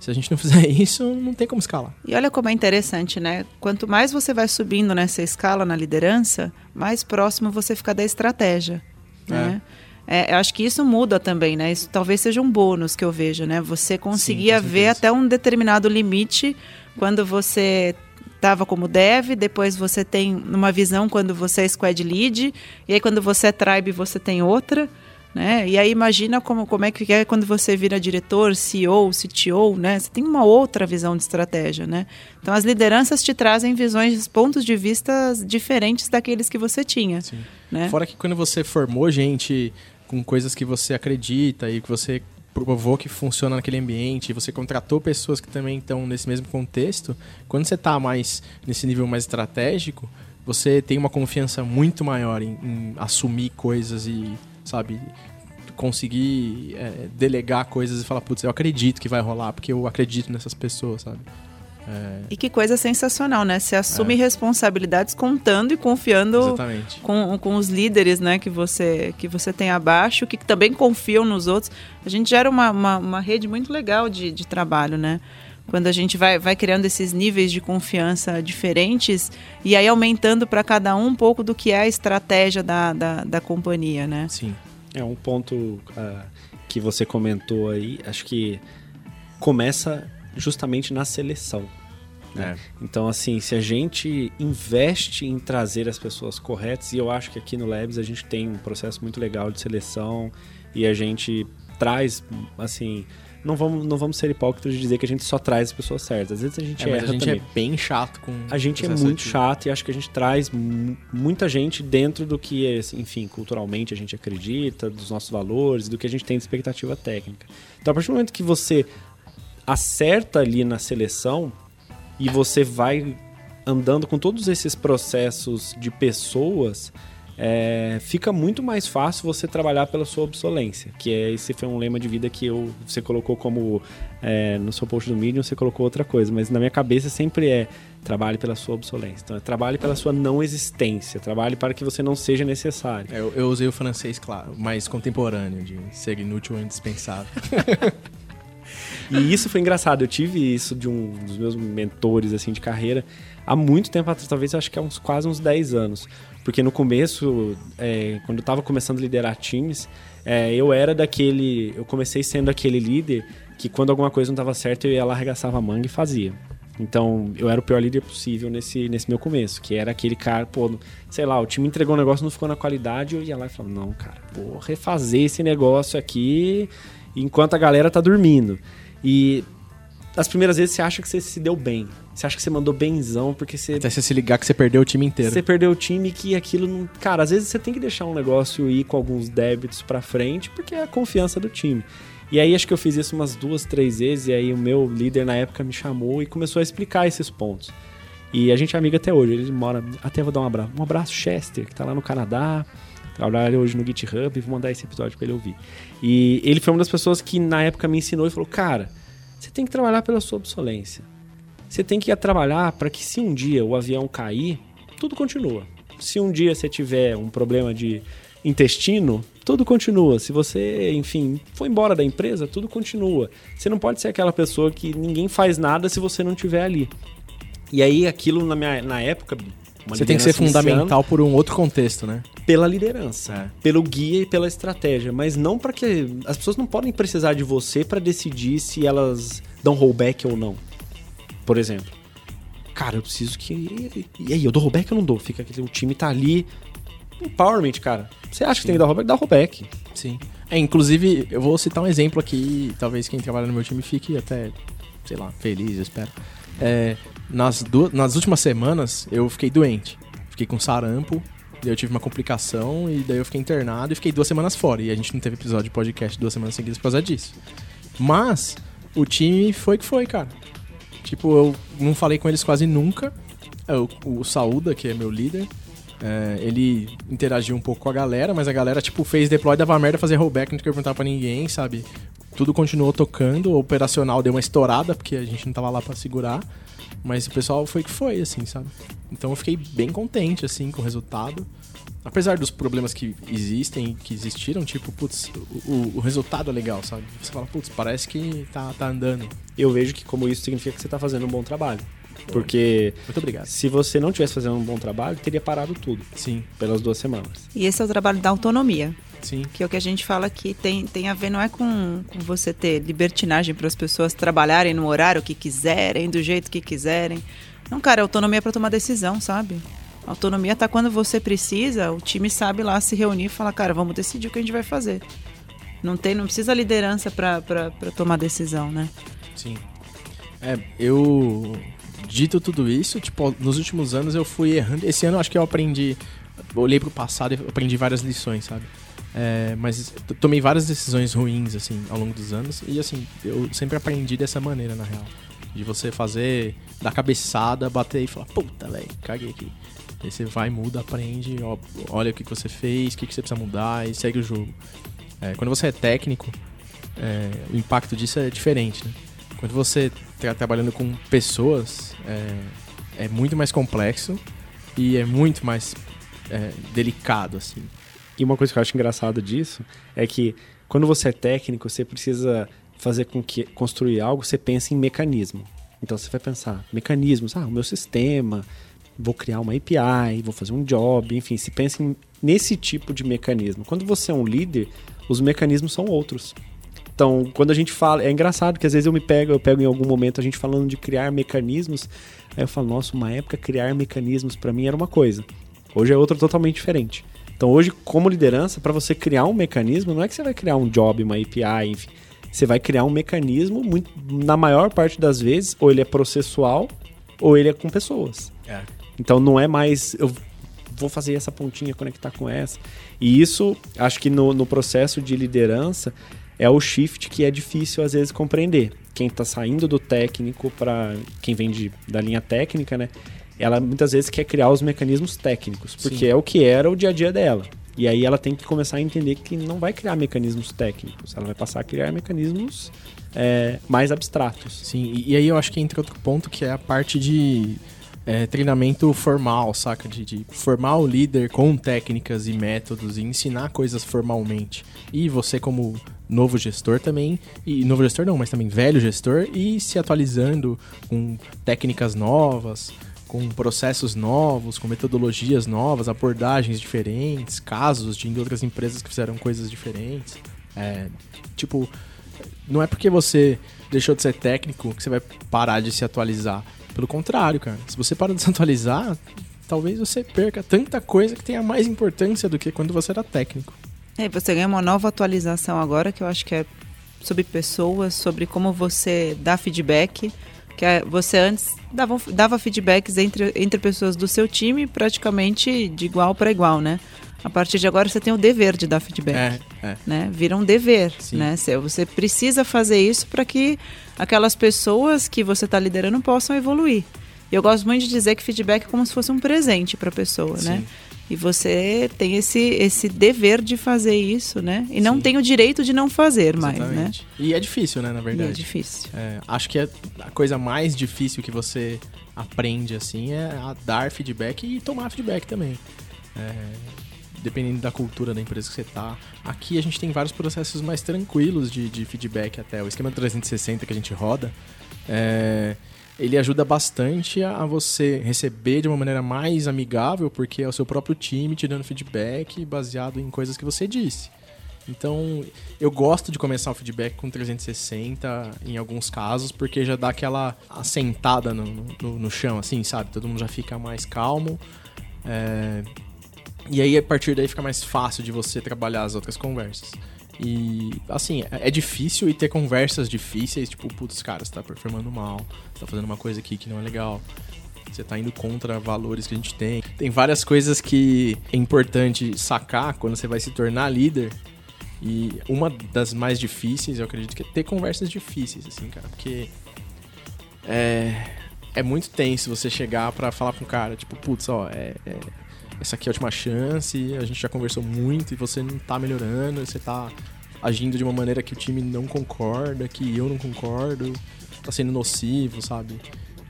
Se a gente não fizer isso, não tem como escalar. E olha como é interessante, né? Quanto mais você vai subindo nessa escala na liderança, mais próximo você fica da estratégia. Né? É. É, eu acho que isso muda também, né? Isso talvez seja um bônus que eu vejo, né? Você conseguia Sim, ver até um determinado limite quando você estava como dev, depois você tem uma visão quando você é squad lead, e aí quando você é tribe você tem outra. Né? E aí imagina como, como é que é quando você vira diretor, CEO, CTO, né? Você tem uma outra visão de estratégia, né? Então as lideranças te trazem visões, pontos de vista diferentes daqueles que você tinha. Né? Fora que quando você formou gente com coisas que você acredita e que você provou que funciona naquele ambiente, você contratou pessoas que também estão nesse mesmo contexto, quando você está mais nesse nível mais estratégico, você tem uma confiança muito maior em, em assumir coisas e, sabe, conseguir é, delegar coisas e falar, putz, eu acredito que vai rolar, porque eu acredito nessas pessoas, sabe? É... E que coisa sensacional, né? Você assume é. responsabilidades contando e confiando com, com os líderes né, que, você, que você tem abaixo, que também confiam nos outros. A gente gera uma, uma, uma rede muito legal de, de trabalho, né? Quando a gente vai, vai criando esses níveis de confiança diferentes e aí aumentando para cada um um pouco do que é a estratégia da, da, da companhia, né? Sim. É um ponto uh, que você comentou aí, acho que começa justamente na seleção. Né? É. Então, assim, se a gente investe em trazer as pessoas corretas, e eu acho que aqui no Labs a gente tem um processo muito legal de seleção e a gente traz, assim, não vamos, não vamos ser hipócritas de dizer que a gente só traz as pessoas certas. Às vezes a gente é, erra mas a gente também. é bem chato com A gente é muito chato e acho que a gente traz muita gente dentro do que, enfim, culturalmente a gente acredita, dos nossos valores, do que a gente tem de expectativa técnica. Então, a partir do momento que você acerta ali na seleção e você vai andando com todos esses processos de pessoas, é, fica muito mais fácil você trabalhar pela sua obsolência, que é esse foi um lema de vida que eu, você colocou como é, no seu post do Medium, você colocou outra coisa, mas na minha cabeça sempre é trabalhe pela sua obsolência. Então, é trabalhe pela sua não existência, trabalhe para que você não seja necessário. Eu, eu usei o francês, claro, mais contemporâneo, de ser inútil ou indispensável. E isso foi engraçado. Eu tive isso de um dos meus mentores assim de carreira há muito tempo atrás, talvez acho que há uns quase uns 10 anos. Porque no começo, é, quando eu estava começando a liderar times, é, eu era daquele. Eu comecei sendo aquele líder que quando alguma coisa não estava certa, eu ia lá, arregaçava a manga e fazia. Então, eu era o pior líder possível nesse, nesse meu começo, que era aquele cara, pô, sei lá, o time entregou um negócio, não ficou na qualidade, eu ia lá e falava, não, cara, vou refazer esse negócio aqui enquanto a galera tá dormindo. E as primeiras vezes você acha que você se deu bem. Você acha que você mandou benzão, porque você. Até você se ligar que você perdeu o time inteiro. Você perdeu o time que aquilo não. Cara, às vezes você tem que deixar um negócio ir com alguns débitos pra frente, porque é a confiança do time. E aí acho que eu fiz isso umas duas, três vezes, e aí o meu líder na época me chamou e começou a explicar esses pontos. E a gente é amigo até hoje, ele mora. Até vou dar um abraço. Um abraço, Chester, que tá lá no Canadá. Trabalha hoje no GitHub e vou mandar esse episódio pra ele ouvir. E ele foi uma das pessoas que na época me ensinou e falou: Cara, você tem que trabalhar pela sua obsolência. Você tem que trabalhar para que se um dia o avião cair, tudo continua. Se um dia você tiver um problema de intestino, tudo continua. Se você, enfim, foi embora da empresa, tudo continua. Você não pode ser aquela pessoa que ninguém faz nada se você não estiver ali. E aí aquilo na minha na época você tem que ser fundamental por um outro contexto, né? Pela liderança, é. pelo guia e pela estratégia, mas não para que as pessoas não podem precisar de você para decidir se elas dão rollback ou não. Por exemplo, cara, eu preciso que e aí eu dou rollback ou não dou? Fica que o time tá ali empowerment, cara. Você acha Sim. que tem que dar rollback? Dá rollback. Sim. É, inclusive, eu vou citar um exemplo aqui, talvez quem trabalha no meu time fique até, sei lá, feliz, eu espero. É, nas, duas, nas últimas semanas eu fiquei doente. Fiquei com sarampo, daí eu tive uma complicação e daí eu fiquei internado e fiquei duas semanas fora. E a gente não teve episódio de podcast duas semanas seguidas por causa disso. Mas o time foi que foi, cara. Tipo, eu não falei com eles quase nunca. É, o, o Saúda, que é meu líder, é, ele interagiu um pouco com a galera, mas a galera, tipo, fez deploy, dava merda, fazer rollback, não tinha que perguntar pra ninguém, sabe? Tudo continuou tocando, o operacional deu uma estourada, porque a gente não tava lá para segurar. Mas o pessoal foi que foi, assim, sabe? Então eu fiquei bem contente, assim, com o resultado. Apesar dos problemas que existem, que existiram, tipo, putz, o, o resultado é legal, sabe? Você fala, putz, parece que tá, tá andando. Eu vejo que como isso significa que você tá fazendo um bom trabalho. Porque Muito obrigado. se você não tivesse fazendo um bom trabalho, teria parado tudo. Sim. Pelas duas semanas. E esse é o trabalho da autonomia. Sim. Que é o que a gente fala que tem, tem a ver, não é com, com você ter libertinagem para as pessoas trabalharem no horário que quiserem, do jeito que quiserem. Não, cara, autonomia é para tomar decisão, sabe? autonomia tá quando você precisa, o time sabe lá se reunir e falar, cara, vamos decidir o que a gente vai fazer. Não tem, não precisa liderança para tomar decisão, né? Sim. É, eu dito tudo isso, tipo, nos últimos anos eu fui errando. Esse ano eu acho que eu aprendi, olhei pro passado e aprendi várias lições, sabe? É, mas tomei várias decisões ruins, assim, ao longo dos anos. E, assim, eu sempre aprendi dessa maneira, na real. De você fazer, dar cabeçada, bater e falar, puta, velho, caguei aqui. Aí você vai, muda, aprende, ó, olha o que, que você fez, o que, que você precisa mudar e segue o jogo. É, quando você é técnico, é, o impacto disso é diferente, né? Quando você está trabalhando com pessoas, é, é, muito mais complexo e é muito mais é, delicado, assim. E uma coisa que eu acho engraçado disso é que quando você é técnico, você precisa fazer com que construir algo, você pensa em mecanismo. Então você vai pensar, mecanismos, ah, o meu sistema, vou criar uma API, vou fazer um job, enfim, se pensa nesse tipo de mecanismo. Quando você é um líder, os mecanismos são outros. Então, quando a gente fala, é engraçado que às vezes eu me pego, eu pego em algum momento a gente falando de criar mecanismos, aí eu falo, nossa, uma época criar mecanismos para mim era uma coisa. Hoje é outra totalmente diferente. Então hoje, como liderança, para você criar um mecanismo, não é que você vai criar um job, uma API, enfim. você vai criar um mecanismo, muito, na maior parte das vezes, ou ele é processual, ou ele é com pessoas. É. Então não é mais. Eu vou fazer essa pontinha, conectar com essa. E isso, acho que no, no processo de liderança, é o shift que é difícil às vezes compreender. Quem está saindo do técnico para quem vem de, da linha técnica, né? Ela muitas vezes quer criar os mecanismos técnicos, porque Sim. é o que era o dia a dia dela. E aí ela tem que começar a entender que não vai criar mecanismos técnicos, ela vai passar a criar mecanismos é, mais abstratos. Sim, e, aí eu acho que entra outro ponto que é a parte de é, treinamento formal, saca? De, de, formar o líder com técnicas e métodos e ensinar coisas formalmente. E você, como novo gestor também, e novo gestor não, mas também velho gestor, e se atualizando com técnicas novas com processos novos, com metodologias novas, abordagens diferentes, casos de outras empresas que fizeram coisas diferentes. É, tipo, não é porque você deixou de ser técnico que você vai parar de se atualizar. Pelo contrário, cara. Se você para de se atualizar, talvez você perca tanta coisa que tenha mais importância do que quando você era técnico. É, você ganha uma nova atualização agora que eu acho que é sobre pessoas, sobre como você dá feedback que é, você antes dava, dava feedbacks entre, entre pessoas do seu time praticamente de igual para igual, né? A partir de agora você tem o dever de dar feedback. É, é. Né? Vira um dever. Né? Você precisa fazer isso para que aquelas pessoas que você está liderando possam evoluir. Eu gosto muito de dizer que feedback é como se fosse um presente para a pessoa, né? Sim. né? E você tem esse, esse dever de fazer isso, né? E não Sim. tem o direito de não fazer Exatamente. mais, né? E é difícil, né, na verdade. E é difícil. É, acho que é a coisa mais difícil que você aprende, assim, é a dar feedback e tomar feedback também. É, dependendo da cultura da empresa que você tá. Aqui a gente tem vários processos mais tranquilos de, de feedback até. O esquema 360 que a gente roda, é, ele ajuda bastante a você receber de uma maneira mais amigável, porque é o seu próprio time te dando feedback baseado em coisas que você disse. Então, eu gosto de começar o feedback com 360 em alguns casos, porque já dá aquela assentada no, no, no chão, assim, sabe? Todo mundo já fica mais calmo. É... E aí, a partir daí, fica mais fácil de você trabalhar as outras conversas. E, assim, é, é difícil e ter conversas difíceis, tipo, putz, cara, você tá performando mal, você tá fazendo uma coisa aqui que não é legal. Você tá indo contra valores que a gente tem. Tem várias coisas que é importante sacar quando você vai se tornar líder. E uma das mais difíceis, eu acredito, que é ter conversas difíceis, assim, cara. Porque é, é muito tenso você chegar para falar com um cara, tipo, putz, ó, é, é, essa aqui é a última chance, a gente já conversou muito e você não tá melhorando, você tá agindo de uma maneira que o time não concorda, que eu não concordo, tá sendo nocivo, sabe?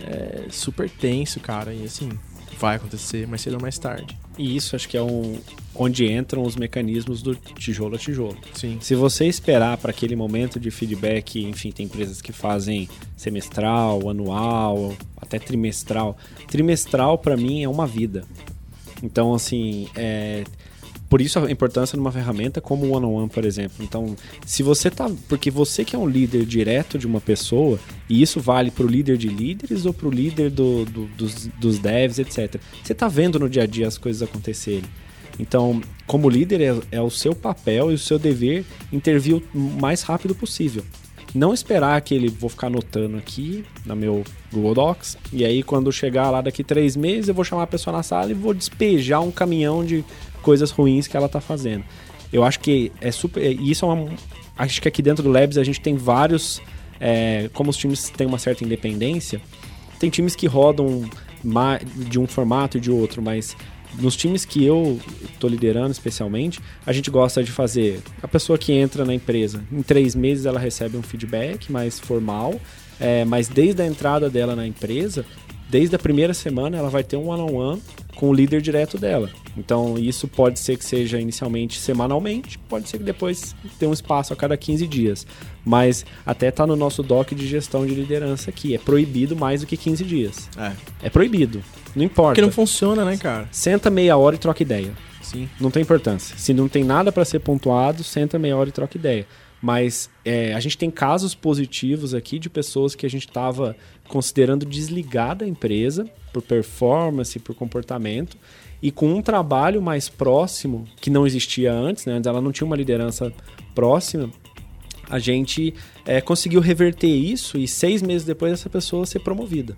É super tenso, cara, e assim, vai acontecer mais cedo ou mais tarde. E isso acho que é um, onde entram os mecanismos do tijolo a tijolo. Sim. Se você esperar para aquele momento de feedback, enfim, tem empresas que fazem semestral, anual, até trimestral. Trimestral para mim é uma vida. Então, assim, é, por isso a importância de uma ferramenta como o One-on-One, -on -one, por exemplo. Então, se você tá. Porque você que é um líder direto de uma pessoa, e isso vale para o líder de líderes ou para o líder do, do, dos, dos devs, etc. Você está vendo no dia a dia as coisas acontecerem. Então, como líder, é, é o seu papel e o seu dever intervir o mais rápido possível. Não esperar que ele vou ficar anotando aqui no meu Google Docs. E aí, quando chegar lá daqui três meses, eu vou chamar a pessoa na sala e vou despejar um caminhão de coisas ruins que ela tá fazendo. Eu acho que é super. E isso é uma. Acho que aqui dentro do Labs a gente tem vários. É, como os times têm uma certa independência, tem times que rodam de um formato e de outro, mas nos times que eu estou liderando especialmente, a gente gosta de fazer a pessoa que entra na empresa, em três meses ela recebe um feedback mais formal, é, mas desde a entrada dela na empresa, desde a primeira semana ela vai ter um one-on-one -on -one com o líder direto dela. Então isso pode ser que seja inicialmente semanalmente, pode ser que depois tenha um espaço a cada 15 dias. Mas até tá no nosso doc de gestão de liderança aqui, é proibido mais do que 15 dias. É. É proibido. Não importa. Porque não funciona, né, cara? Senta meia hora e troca ideia. Sim. Não tem importância. Se não tem nada para ser pontuado, senta meia hora e troca ideia. Mas é, a gente tem casos positivos aqui de pessoas que a gente estava considerando desligar da empresa por performance, por comportamento, e com um trabalho mais próximo, que não existia antes, né? Antes ela não tinha uma liderança próxima, a gente é, conseguiu reverter isso e seis meses depois essa pessoa ser promovida.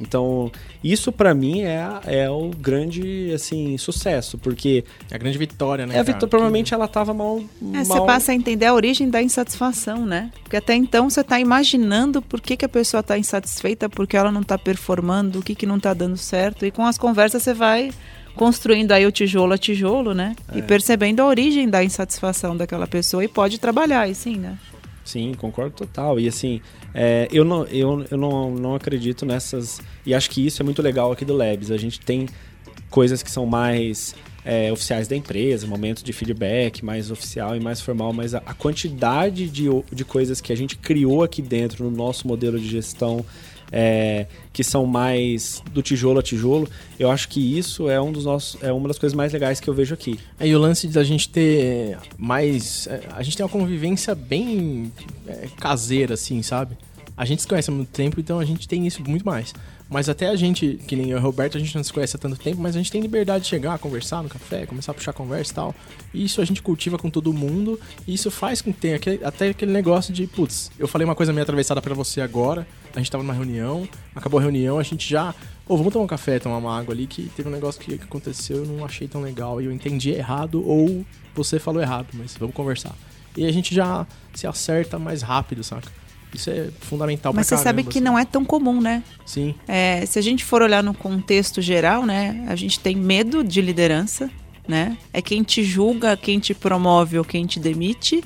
Então, isso para mim é, é o grande, assim, sucesso, porque... É a grande vitória, né, É a vitória, provavelmente ela tava mal, é, Você passa a entender a origem da insatisfação, né? Porque até então você tá imaginando por que, que a pessoa tá insatisfeita, porque ela não tá performando, o que que não tá dando certo, e com as conversas você vai construindo aí o tijolo a tijolo, né? É. E percebendo a origem da insatisfação daquela pessoa e pode trabalhar, e sim, né? Sim, concordo total. E assim, é, eu, não, eu, eu não, não acredito nessas. E acho que isso é muito legal aqui do Labs. A gente tem coisas que são mais é, oficiais da empresa, momentos de feedback mais oficial e mais formal, mas a, a, quantidade de, de coisas que a gente criou aqui dentro no nosso modelo de gestão é, que são mais do tijolo a tijolo, eu acho que isso é um dos nossos, é uma das coisas mais legais que eu vejo aqui. É, e o lance da gente ter mais, é, a gente tem uma convivência bem é, caseira, assim, sabe? A gente se conhece há muito tempo, então a gente tem isso muito mais. Mas até a gente, que nem o Roberto, a gente não se conhece há tanto tempo, mas a gente tem liberdade de chegar, conversar no café, começar a puxar conversa e tal. E isso a gente cultiva com todo mundo. E isso faz com que tenha aquele, até aquele negócio de, putz, eu falei uma coisa meio atravessada para você agora. A gente tava numa reunião, acabou a reunião, a gente já. Ô, oh, vamos tomar um café, tomar uma água ali, que teve um negócio que, que aconteceu, eu não achei tão legal. E eu entendi errado, ou você falou errado, mas vamos conversar. E a gente já se acerta mais rápido, saca? Isso é fundamental Mas você caramba, sabe que assim. não é tão comum, né? Sim. É, se a gente for olhar no contexto geral, né? A gente tem medo de liderança, né? É quem te julga, quem te promove ou quem te demite.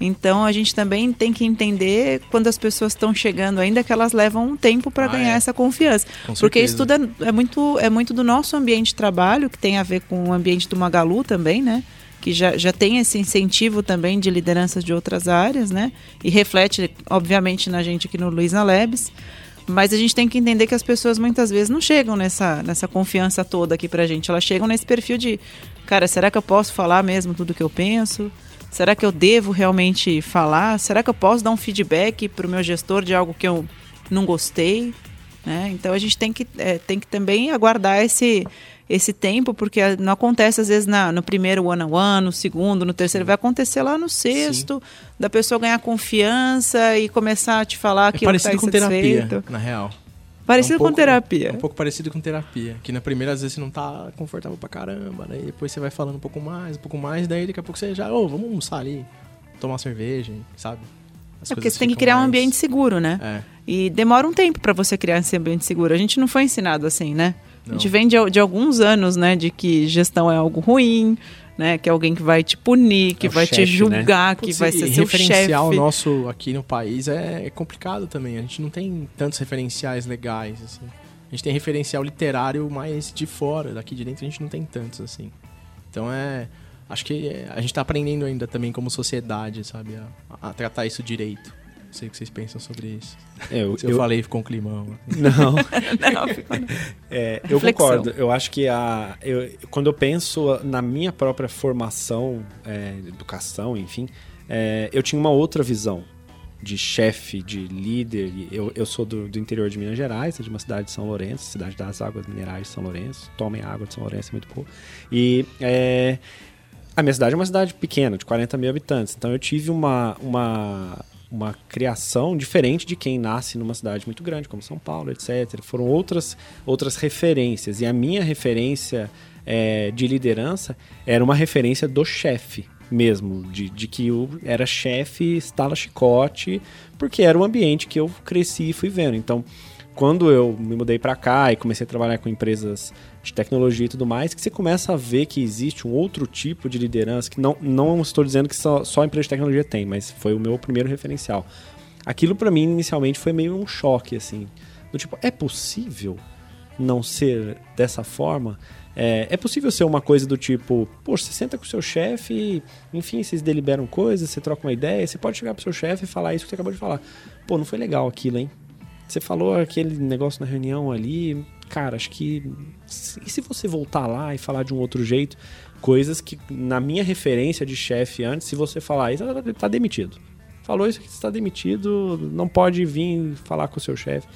Então a gente também tem que entender quando as pessoas estão chegando, ainda que elas levam um tempo para ah, ganhar é. essa confiança. Com Porque certeza. isso tudo é, é, muito, é muito do nosso ambiente de trabalho, que tem a ver com o ambiente do Magalu também, né? Que já, já tem esse incentivo também de lideranças de outras áreas, né? E reflete, obviamente, na gente aqui no Luiza Labs. Mas a gente tem que entender que as pessoas muitas vezes não chegam nessa, nessa confiança toda aqui pra gente. Elas chegam nesse perfil de, cara, será que eu posso falar mesmo tudo que eu penso? Será que eu devo realmente falar? Será que eu posso dar um feedback pro meu gestor de algo que eu não gostei? Né? Então a gente tem que, é, tem que também aguardar esse, esse tempo, porque não acontece às vezes na, no primeiro ano a ano, no segundo, no terceiro, vai acontecer lá no sexto, Sim. da pessoa ganhar confiança e começar a te falar que é parecido tá com terapia, na real. Parecido é um pouco, com terapia. É um pouco parecido com terapia. Que na primeira, às vezes, você não tá confortável pra caramba. Daí depois você vai falando um pouco mais, um pouco mais. Daí daqui a pouco você já, ô, oh, vamos almoçar ali, tomar uma cerveja, sabe? As é porque você tem que criar mais... um ambiente seguro, né? É. E demora um tempo para você criar esse ambiente seguro. A gente não foi ensinado assim, né? Não. A gente vem de, de, alguns anos, né, de que gestão é algo ruim, né, que é alguém que vai te punir, que é vai chefe, te né? julgar, né? que Putz, vai ser seu chefe. referencial nosso aqui no país é, é, complicado também. A gente não tem tantos referenciais legais, assim. A gente tem referencial literário mais de fora, daqui de dentro a gente não tem tantos, assim. Então é... Acho que a gente está aprendendo ainda também como sociedade, sabe, a, a tratar isso direito. Não sei o que vocês pensam sobre isso. É, eu, Se eu, eu falei, ficou um climão. Não. não, ficou... É, eu concordo. Eu acho que a, eu, quando eu penso na minha própria formação, é, educação, enfim, é, eu tinha uma outra visão de chefe, de líder. Eu, eu sou do, do, interior de Minas Gerais, de uma cidade de São Lourenço, cidade das águas minerais de São Lourenço. Tomem água de São Lourenço, é muito boa. E é, a minha cidade é uma cidade pequena, de 40 mil habitantes. Então eu tive uma, uma uma criação diferente de quem nasce numa cidade muito grande, como São Paulo, etc. Foram outras, outras referências. E a minha referência é, de liderança era uma referência do chefe mesmo, de, de que eu era chefe, estala chicote, porque era o ambiente que eu cresci e fui vendo. Então, quando eu me mudei para cá e comecei a trabalhar com empresas de tecnologia e tudo mais, que você começa a ver que existe um outro tipo de liderança, que não, não estou dizendo que só, só a empresa de tecnologia tem, mas foi o meu primeiro referencial. Aquilo para mim inicialmente foi meio um choque, assim, do tipo, é possível não ser dessa forma? É, é possível ser uma coisa do tipo, poxa, você senta com o seu chefe, enfim, vocês deliberam coisas, você troca uma ideia, você pode chegar pro seu chefe e falar isso que você acabou de falar. Pô, não foi legal aquilo, hein? Você falou aquele negócio na reunião ali, cara, acho que. E se você voltar lá e falar de um outro jeito? Coisas que, na minha referência de chefe antes, se você falar isso, tá demitido. Falou isso que está demitido, não pode vir falar com o seu chefe.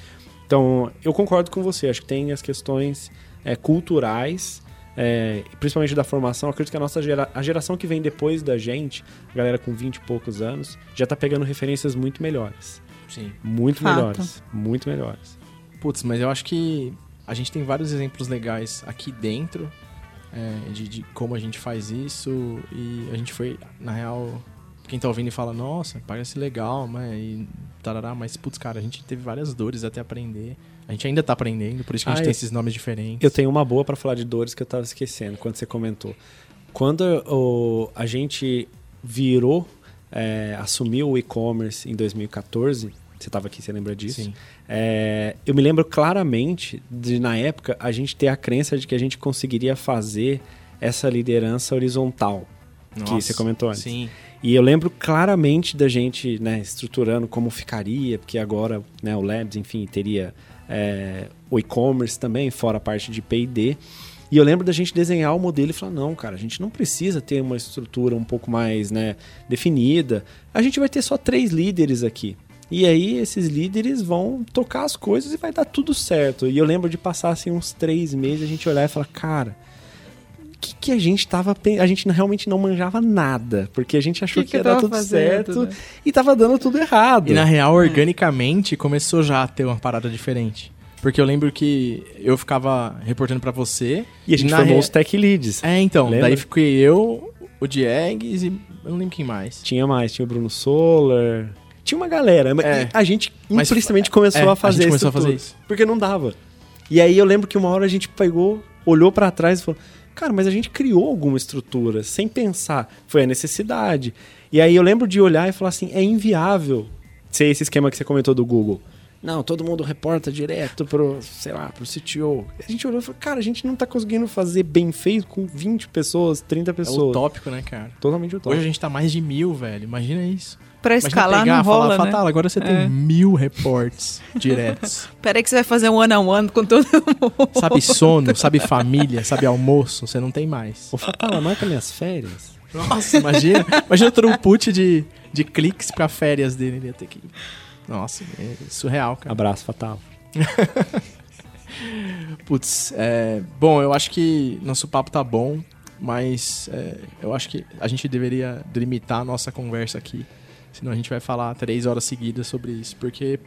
Então, eu concordo com você, acho que tem as questões é, culturais é, principalmente da formação, acredito que a nossa gera, a geração que vem depois da gente, a galera com 20 e poucos anos, já tá pegando referências muito melhores. Sim. Muito Fato. melhores. Muito melhores. Putz, mas eu acho que a gente tem vários exemplos legais aqui dentro é, de, de, como a gente faz isso e a gente foi, na real, quem tá ouvindo e fala, nossa, parece legal, mas, e, tarará, mas putz, cara, a gente teve várias dores até aprender. A gente ainda tá aprendendo, por isso que a gente ah, tem esses nomes diferentes. Eu tenho uma boa para falar de dores que eu tava esquecendo quando você comentou. Quando o, a gente virou, é, assumiu o e-commerce em 2014, você estava aqui, você lembra disso? Sim. É, eu me lembro claramente de, na época, a gente ter a crença de que a gente conseguiria fazer essa liderança horizontal Nossa, que você comentou antes. Sim. E eu lembro claramente da gente né, estruturando como ficaria, porque agora né, o Labs, enfim, teria é, o e-commerce também, fora a parte de P&D. E eu lembro da gente desenhar o modelo e falar, não, cara, a gente não precisa ter uma estrutura um pouco mais né, definida. A gente vai ter só três líderes aqui. E aí esses líderes vão tocar as coisas e vai dar tudo certo. E eu lembro de passar assim uns três meses, a gente olhar e falar, cara, o que, que a gente tava A gente realmente não manjava nada. Porque a gente achou que, que, que ia dar tudo fazendo, certo né? e tava dando tudo errado. E na real, organicamente, começou já a ter uma parada diferente. Porque eu lembro que eu ficava reportando para você. E a gente formou re... os tech leads. É, então. Lembra? Daí fiquei eu, o Diegues e eu não lembro quem mais. Tinha mais, tinha o Bruno Solar tinha uma galera. É. A gente implicitamente começou é, a fazer a começou a fazer isso. Porque não dava. E aí eu lembro que uma hora a gente pegou, olhou para trás e falou: Cara, mas a gente criou alguma estrutura sem pensar. Foi a necessidade. E aí eu lembro de olhar e falar assim: é inviável ser esse esquema que você comentou do Google. Não, todo mundo reporta direto pro, sei lá, pro CTO. A gente olhou e falou, cara, a gente não tá conseguindo fazer bem feito com 20 pessoas, 30 pessoas. É utópico, né, cara? Totalmente utópico. Hoje a gente tá mais de mil, velho. Imagina isso pra escalar pegar, não rola, falar, né? Fatal, agora você é. tem mil reportes diretos. Peraí que você vai fazer um one-on-one -on -one com todo mundo. Sabe sono, sabe família, sabe almoço, você não tem mais. Ô Fatal, marca minhas férias. Nossa, imagina. Imagina o throughput de, de cliques pra férias dele. Ele ia ter que... Nossa, é surreal, cara. Abraço, Fatal. Putz, é, bom, eu acho que nosso papo tá bom, mas é, eu acho que a gente deveria delimitar a nossa conversa aqui Senão a gente vai falar três horas seguidas sobre isso, porque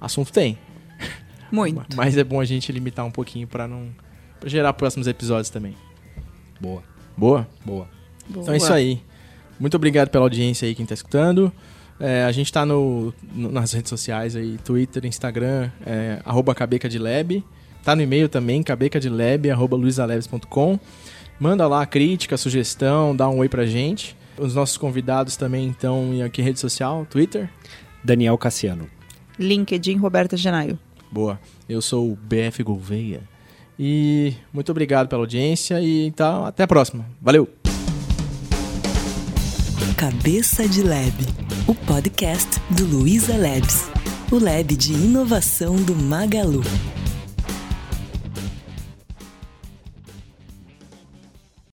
assunto tem. Muito. Mas é bom a gente limitar um pouquinho para não pra gerar próximos episódios também. Boa. Boa? Boa. Boa. Então é isso aí. Muito obrigado pela audiência aí, quem está escutando. É, a gente está no, no, nas redes sociais aí, Twitter, Instagram, é, arroba cabecadlab. Tá no e-mail também, cabecadlab, arroba. Manda lá crítica, sugestão, dá um oi pra gente. Os nossos convidados também estão em aqui rede social, Twitter. Daniel Cassiano. LinkedIn, Roberta Genaio. Boa. Eu sou o BF Gouveia. E muito obrigado pela audiência e então até a próxima. Valeu! Cabeça de Lab, o podcast do Luiza Labs, o lab de inovação do Magalu.